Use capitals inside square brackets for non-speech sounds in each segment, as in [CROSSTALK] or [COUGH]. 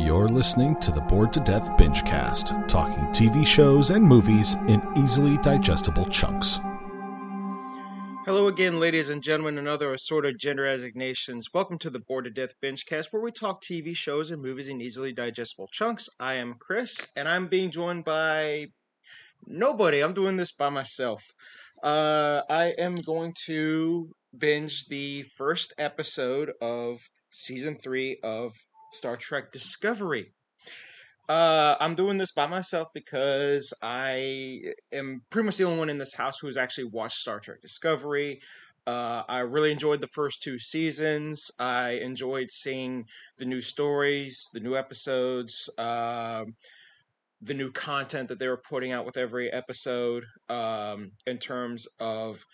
You're listening to the Bored to Death Bingecast, talking TV shows and movies in easily digestible chunks. Hello again, ladies and gentlemen, and other assorted gender resignations. Welcome to the Bored to Death Bingecast, where we talk TV shows and movies in easily digestible chunks. I am Chris, and I'm being joined by nobody. I'm doing this by myself. Uh, I am going to binge the first episode of season three of Star Trek Discovery. Uh, I'm doing this by myself because I am pretty much the only one in this house who's actually watched Star Trek Discovery. Uh, I really enjoyed the first two seasons. I enjoyed seeing the new stories, the new episodes, uh, the new content that they were putting out with every episode um, in terms of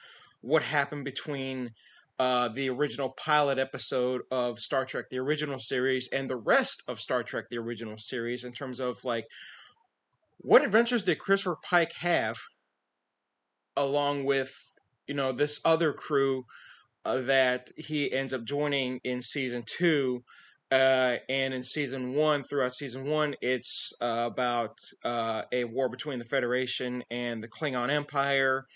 what happened between uh, the original pilot episode of Star Trek, the original series, and the rest of Star Trek, the original series, in terms of like what adventures did Christopher Pike have along with you know this other crew uh, that he ends up joining in season two. Uh, and in season one, throughout season one, it's uh, about uh, a war between the Federation and the Klingon Empire.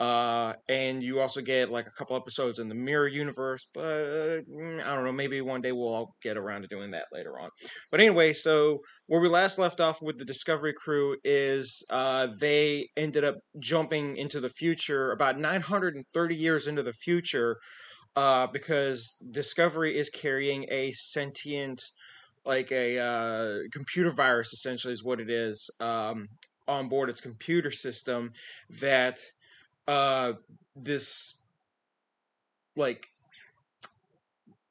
Uh, and you also get like a couple episodes in the mirror universe, but uh, I don't know. Maybe one day we'll all get around to doing that later on. But anyway, so where we last left off with the Discovery crew is uh, they ended up jumping into the future about 930 years into the future uh, because Discovery is carrying a sentient, like a uh, computer virus, essentially, is what it is, um, on board its computer system that uh this like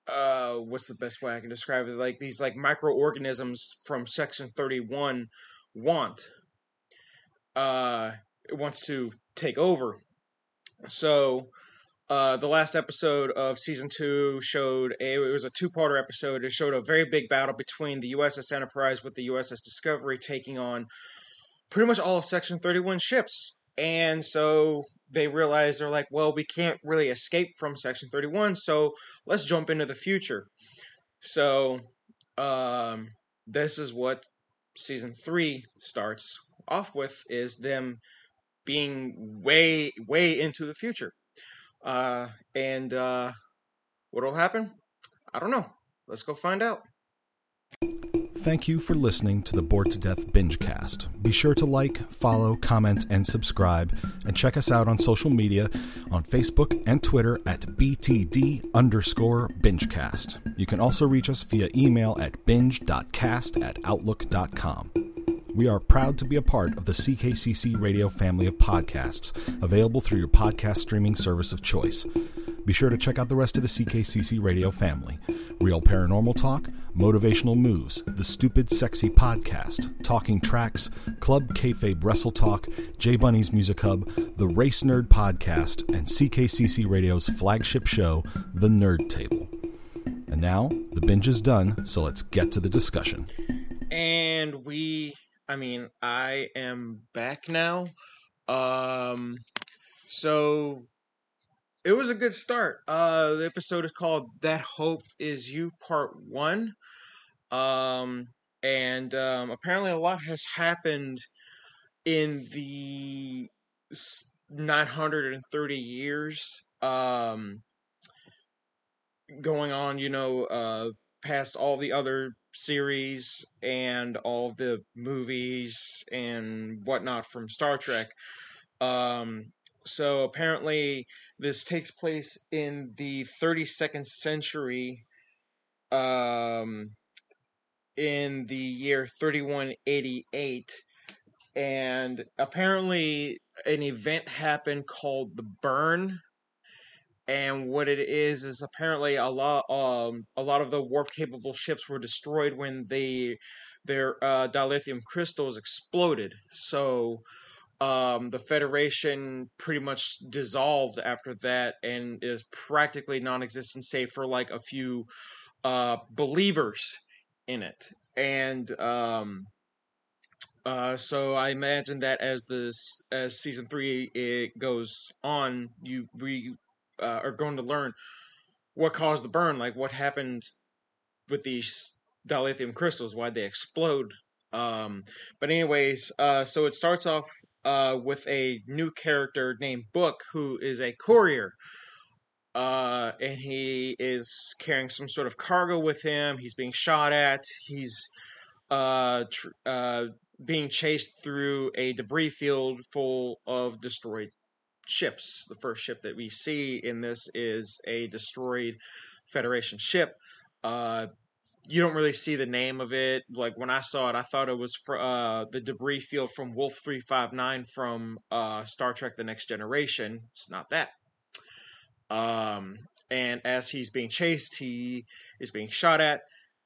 uh what's the best way I can describe it like these like microorganisms from section 31 want uh it wants to take over so uh, the last episode of season two showed a it was a two-parter episode. It showed a very big battle between the USS Enterprise with the USS Discovery taking on pretty much all of Section 31 ships. And so they realize they're like, well, we can't really escape from Section 31, so let's jump into the future. So, um, this is what season three starts off with: is them being way, way into the future. Uh, and uh, what'll happen? I don't know. Let's go find out. Thank you for listening to the Bored to Death Bingecast. Be sure to like, follow, comment, and subscribe, and check us out on social media on Facebook and Twitter at BTD underscore Bingecast. You can also reach us via email at binge.cast at outlook.com. We are proud to be a part of the CKCC radio family of podcasts, available through your podcast streaming service of choice. Be sure to check out the rest of the CKCC radio family Real Paranormal Talk, Motivational Moves, The Stupid Sexy Podcast, Talking Tracks, Club Kayfabe Wrestle Talk, J Bunny's Music Hub, The Race Nerd Podcast, and CKCC Radio's flagship show, The Nerd Table. And now, the binge is done, so let's get to the discussion. And we, I mean, I am back now. Um, so it was a good start. Uh, the episode is called "That Hope Is You" Part One, um, and um, apparently a lot has happened in the 930 years um, going on. You know, uh, past all the other series and all the movies and whatnot from Star Trek. Um, so apparently, this takes place in the 32nd century, um, in the year 3188. And apparently, an event happened called the Burn. And what it is is apparently a lot, um, a lot of the warp capable ships were destroyed when they, their uh, dilithium crystals exploded. So, um, the Federation pretty much dissolved after that and is practically non-existent, save for like a few uh, believers in it. And um, uh, so I imagine that as this as season three it goes on, you we uh, are going to learn what caused the burn, like what happened with these dilithium crystals, why they explode. Um, but anyways, uh, so it starts off uh, with a new character named Book, who is a courier. Uh, and he is carrying some sort of cargo with him. He's being shot at. He's uh, tr- uh, being chased through a debris field full of destroyed ships. The first ship that we see in this is a destroyed Federation ship. Uh, you don't really see the name of it. Like when I saw it, I thought it was for uh, the debris field from Wolf three five nine from uh, Star Trek: The Next Generation. It's not that. Um, and as he's being chased, he is being shot at,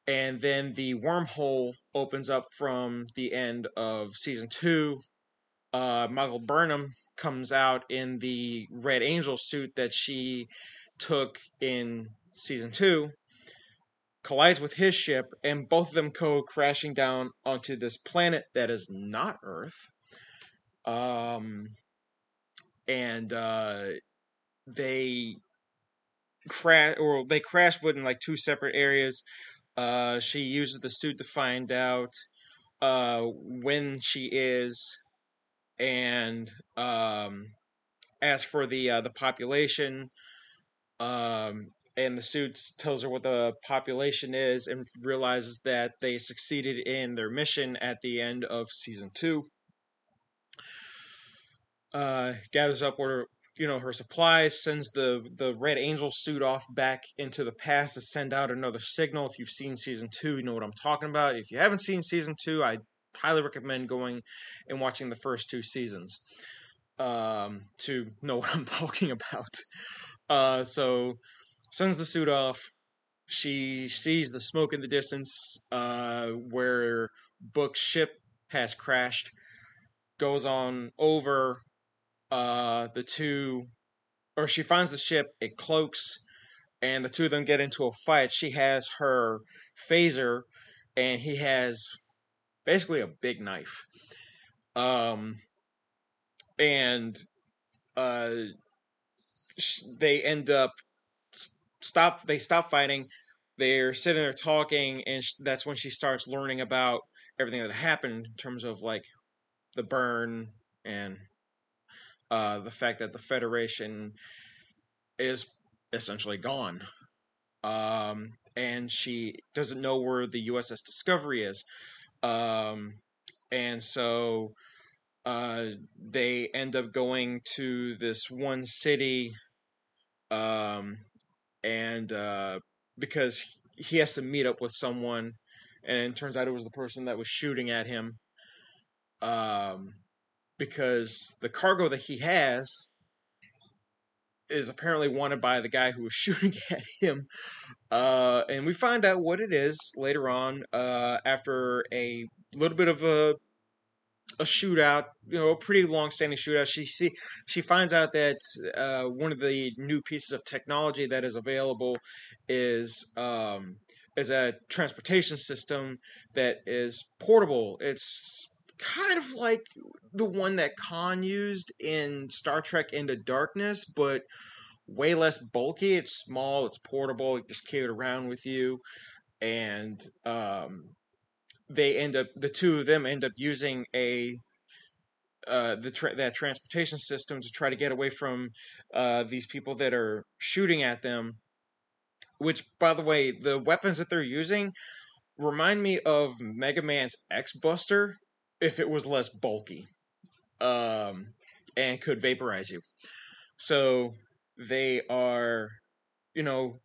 and then the wormhole opens up from the end of season two. Uh, Michael Burnham comes out in the Red Angel suit that she took in season two, collides with his ship, and both of them go crashing down onto this planet that is not Earth. Um, and uh, they crash or they crash but in like two separate areas. Uh, she uses the suit to find out uh, when she is, and um, as for the uh, the population, um, and the suit tells her what the population is, and realizes that they succeeded in their mission at the end of season two. Uh, gathers up order you know her supplies sends the the red angel suit off back into the past to send out another signal. If you've seen season two you know what i'm talking about. If you haven't seen season two i highly recommend going and watching the first two seasons um, to know [LAUGHS] what i'm talking about. Uh, so sends the suit off she sees the smoke in the distance uh, where book's ship has crashed goes on over uh, the two, or she finds the ship, it cloaks, and the two of them get into a fight. She has her phaser, and he has basically a big knife. Um, and uh, they end up stop. They stop fighting. They're sitting there talking, and that's when she starts learning about everything that happened in terms of like the burn and uh, the fact that the Federation is essentially gone. Um, and she doesn't know where the USS Discovery is. Um, and so uh, they end up going to this one city, um, and uh, because he has to meet up with someone, and it turns out it was the person that was shooting at him. Um, because the cargo that he has is apparently wanted by the guy who was [LAUGHS] shooting at him. Uh, and we find out what it is later on uh, after a little bit of a a shootout, you know, a pretty long-standing shootout. She see she finds out that uh, one of the new pieces of technology that is available is um, is a transportation system that is portable. It's kind of like the one that Khan used in Star Trek Into Darkness, but way less bulky. It's small, it's portable, you just carry it around with you. And um, they end up, the two of them end up using a uh, the tra- that transportation system to try to get away from uh, these people that are shooting at them. Which, by the way, the weapons that they're using remind me of Mega Man's X Buster if it was less bulky um, and could vaporize you. So they are, you know,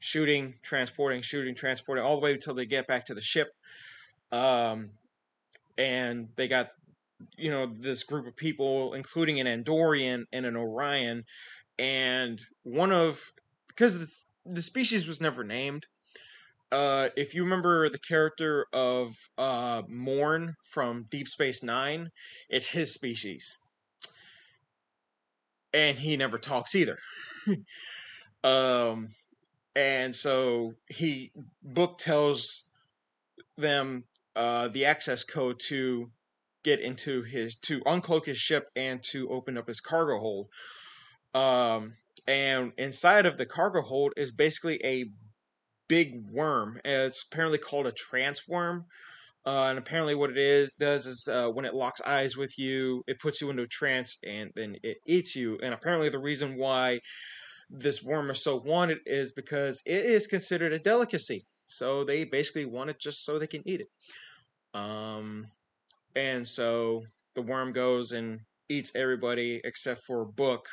shooting, transporting, shooting, transporting, all the way until they get back to the ship. Um, and they got, you know, this group of people, including an Andorian and an Orion, and one of because the species was never named, uh, if you remember the character of uh, Morn from Deep Space Nine, it's his species, and he never talks either. [LAUGHS] um, and so he book tells them uh, the access code to get into his to uncloak his ship and to open up his cargo hold. Um, and inside of the cargo hold is basically a big worm. It's apparently called a trance worm. Uh, and apparently, what it is does is uh, when it locks eyes with you, it puts you into a trance and then it eats you. And apparently, the reason why this worm is so wanted is because it is considered a delicacy. So they basically want it just so they can eat it. Um, and so the worm goes and eats everybody except for Book,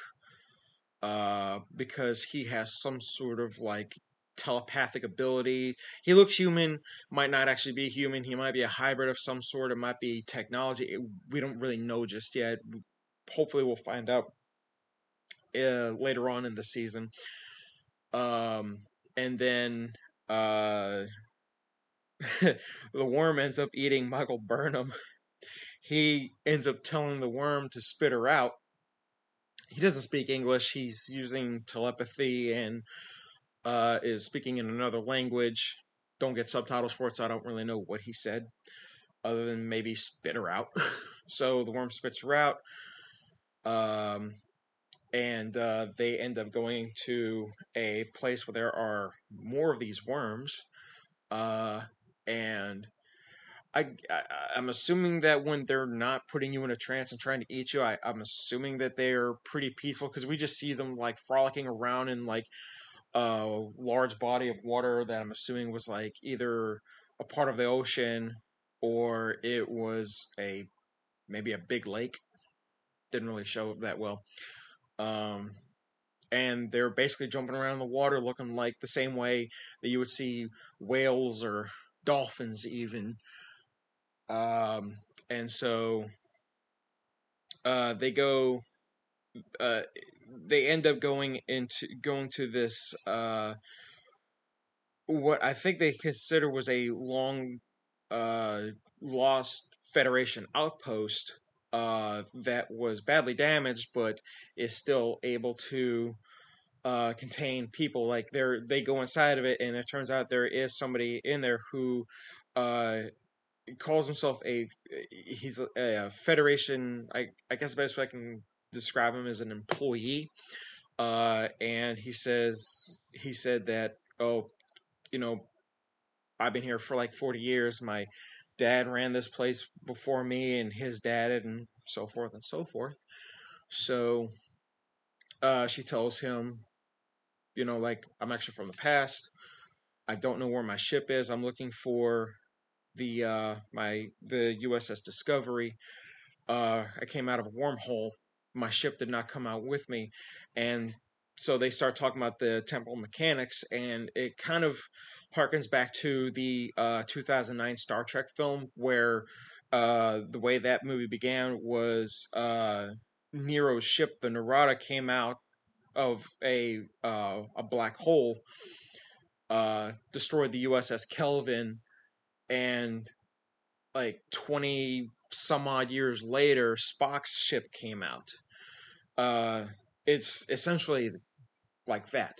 uh, because he has some sort of like telepathic ability. He looks human, might not actually be human. He might be a hybrid of some sort. It might be technology. It, we don't really know just yet. Hopefully, we'll find out uh, later on in the season. Um, and then uh, [LAUGHS] the worm ends up eating Michael Burnham. He ends up telling the worm to spit her out. He doesn't speak English. He's using telepathy and uh, is speaking in another language. Don't get subtitles for it, so I don't really know what he said, other than maybe spit her out. [LAUGHS] so the worm spits her out. Um, and uh, they end up going to a place where there are more of these worms, uh, and I, I am assuming that when they're not putting you in a trance and trying to eat you, I, I'm assuming that they're pretty peaceful because we just see them like frolicking around in like a large body of water that I'm assuming was like either a part of the ocean or it was a maybe a big lake. Didn't really show that well. Um, and they're basically jumping around in the water looking like the same way that you would see whales or dolphins even. Um, and so uh, they go uh, they end up going into going to this uh, what I think they consider was a long uh, lost Federation outpost uh, that was badly damaged, but is still able to uh, contain people. Like they they go inside of it, and it turns out there is somebody in there who uh, calls himself a he's a, a Federation. I I guess the best way I can describe him as an employee. Uh, and he says he said that oh, you know, I've been here for like forty years. My dad ran this place before me and his dad and so forth and so forth. So uh, she tells him, you know, like, I'm actually from the past. I don't know where my ship is. I'm looking for the uh, my the USS Discovery. Uh, I came out of a wormhole. My ship did not come out with me, and so they start talking about the temporal mechanics, and it kind of harkens back to the uh, 2009 Star Trek film where uh, the way that movie began was uh, Nero's ship, the Narada, came out of a uh, a black hole, uh, destroyed the USS Kelvin, and like 20 some odd years later, Spock's ship came out. Uh, it's essentially like that.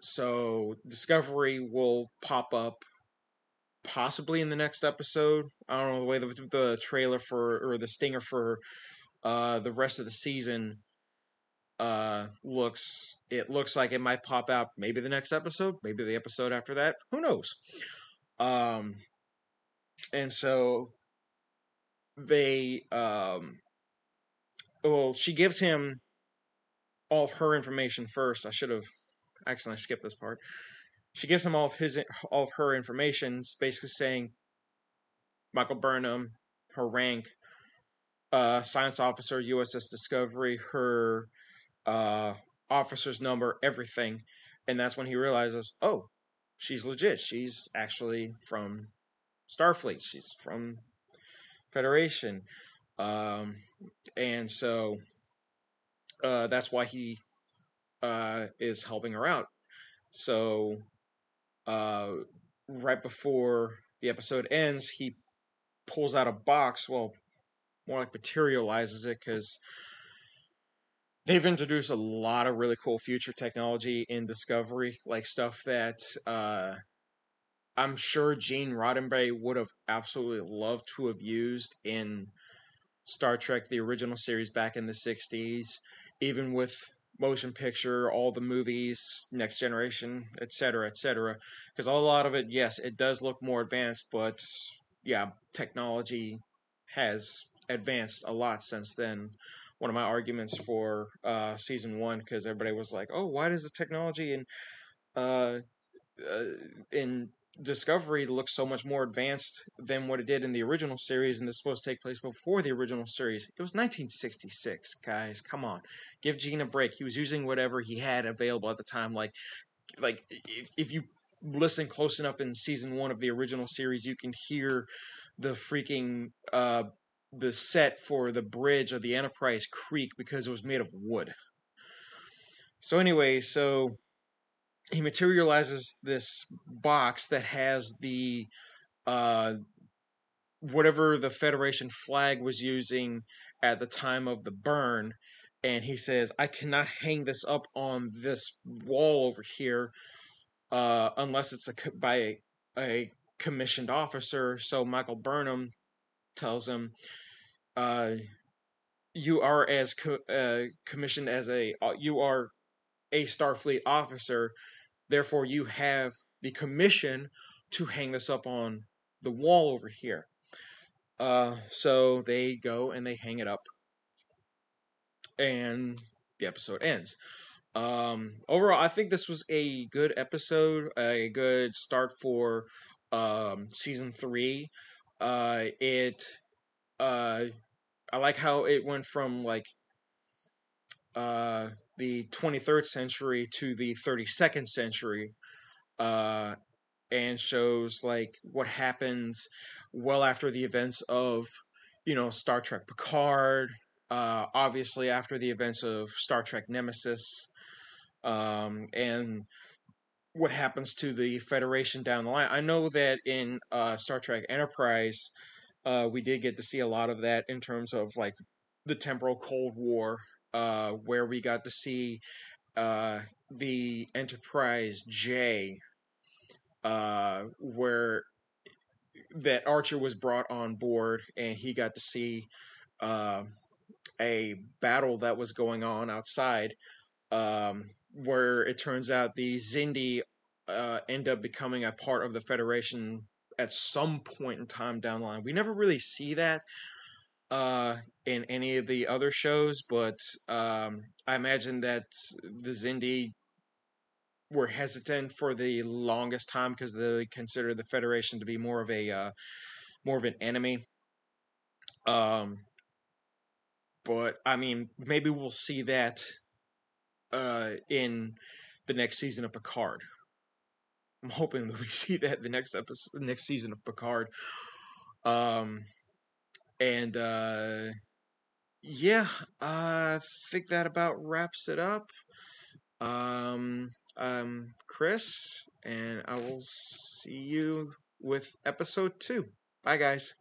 So Discovery will pop up possibly in the next episode. I don't know the way the, the trailer for or the stinger for uh, the rest of the season uh, looks. It looks like it might pop out maybe the next episode, maybe the episode after that. Who knows? Um, and so they um, well, she gives him all of her information first. I should have accidentally skipped this part. She gives him all of his all of her information, basically saying Michael Burnham, her rank, uh, science officer, USS Discovery, her uh, officer's number, everything, and that's when he realizes, oh, she's legit. She's actually from Starfleet. She's from Federation, um, and so uh, that's why he uh, is helping her out. So, uh, right before the episode ends, he pulls out a box. Well, more like materializes it because they've introduced a lot of really cool future technology in Discovery, like stuff that uh, I'm sure Gene Roddenberry would have absolutely loved to have used in Star Trek, the original series back in the 60s, even with motion picture, all the movies, Next Generation, etc., etc. Because a lot of it, yes, it does look more advanced, but yeah, technology has advanced a lot since then. One of my arguments for uh, season one, because everybody was like, "Oh, why does the technology in uh, uh, in Discovery looks so much more advanced than what it did in the original series, and this supposed to take place before the original series. It was 1966, guys. Come on, give Gene a break. He was using whatever he had available at the time. Like, like if if you listen close enough in season one of the original series, you can hear the freaking uh the set for the bridge of the Enterprise creak because it was made of wood. So anyway, so he materializes this box that has the uh, whatever the Federation flag was using at the time of the burn, and he says, "I cannot hang this up on this wall over here uh, unless it's a by a, a commissioned officer." So Michael Burnham tells him, uh, "You are as co- uh, commissioned as a uh, you are a Starfleet officer." Therefore, you have the commission to hang this up on the wall over here. Uh, so they go and they hang it up, and the episode ends. Um, overall, I think this was a good episode, a good start for um, season three. Uh, it, uh, I like how it went from like uh, the 23rd century to the 32nd century uh, and shows like what happens well after the events of you know Star Trek Picard uh, obviously after the events of Star Trek Nemesis um, and what happens to the Federation down the line. I know that in uh, Star Trek Enterprise, uh, we did get to see a lot of that in terms of like the temporal Cold War uh, where we got to see uh, the Enterprise J, uh, where that Archer was brought on board, and he got to see uh, a battle that was going on outside, um, where it turns out the Xindi uh, end up becoming a part of the Federation at some point in time down the line. We never really see that uh, in any of the other shows, but um, I imagine that the Xindi were hesitant for the longest time because they consider the Federation to be more of a uh, more of an enemy. Um, but I mean, maybe we'll see that uh, in the next season of Picard. I'm hoping that we [LAUGHS] see that the next episode, next season of Picard. Um, and uh, yeah, I think that about wraps it up. Um, um, Chris, and I will see you with episode two. Bye, guys.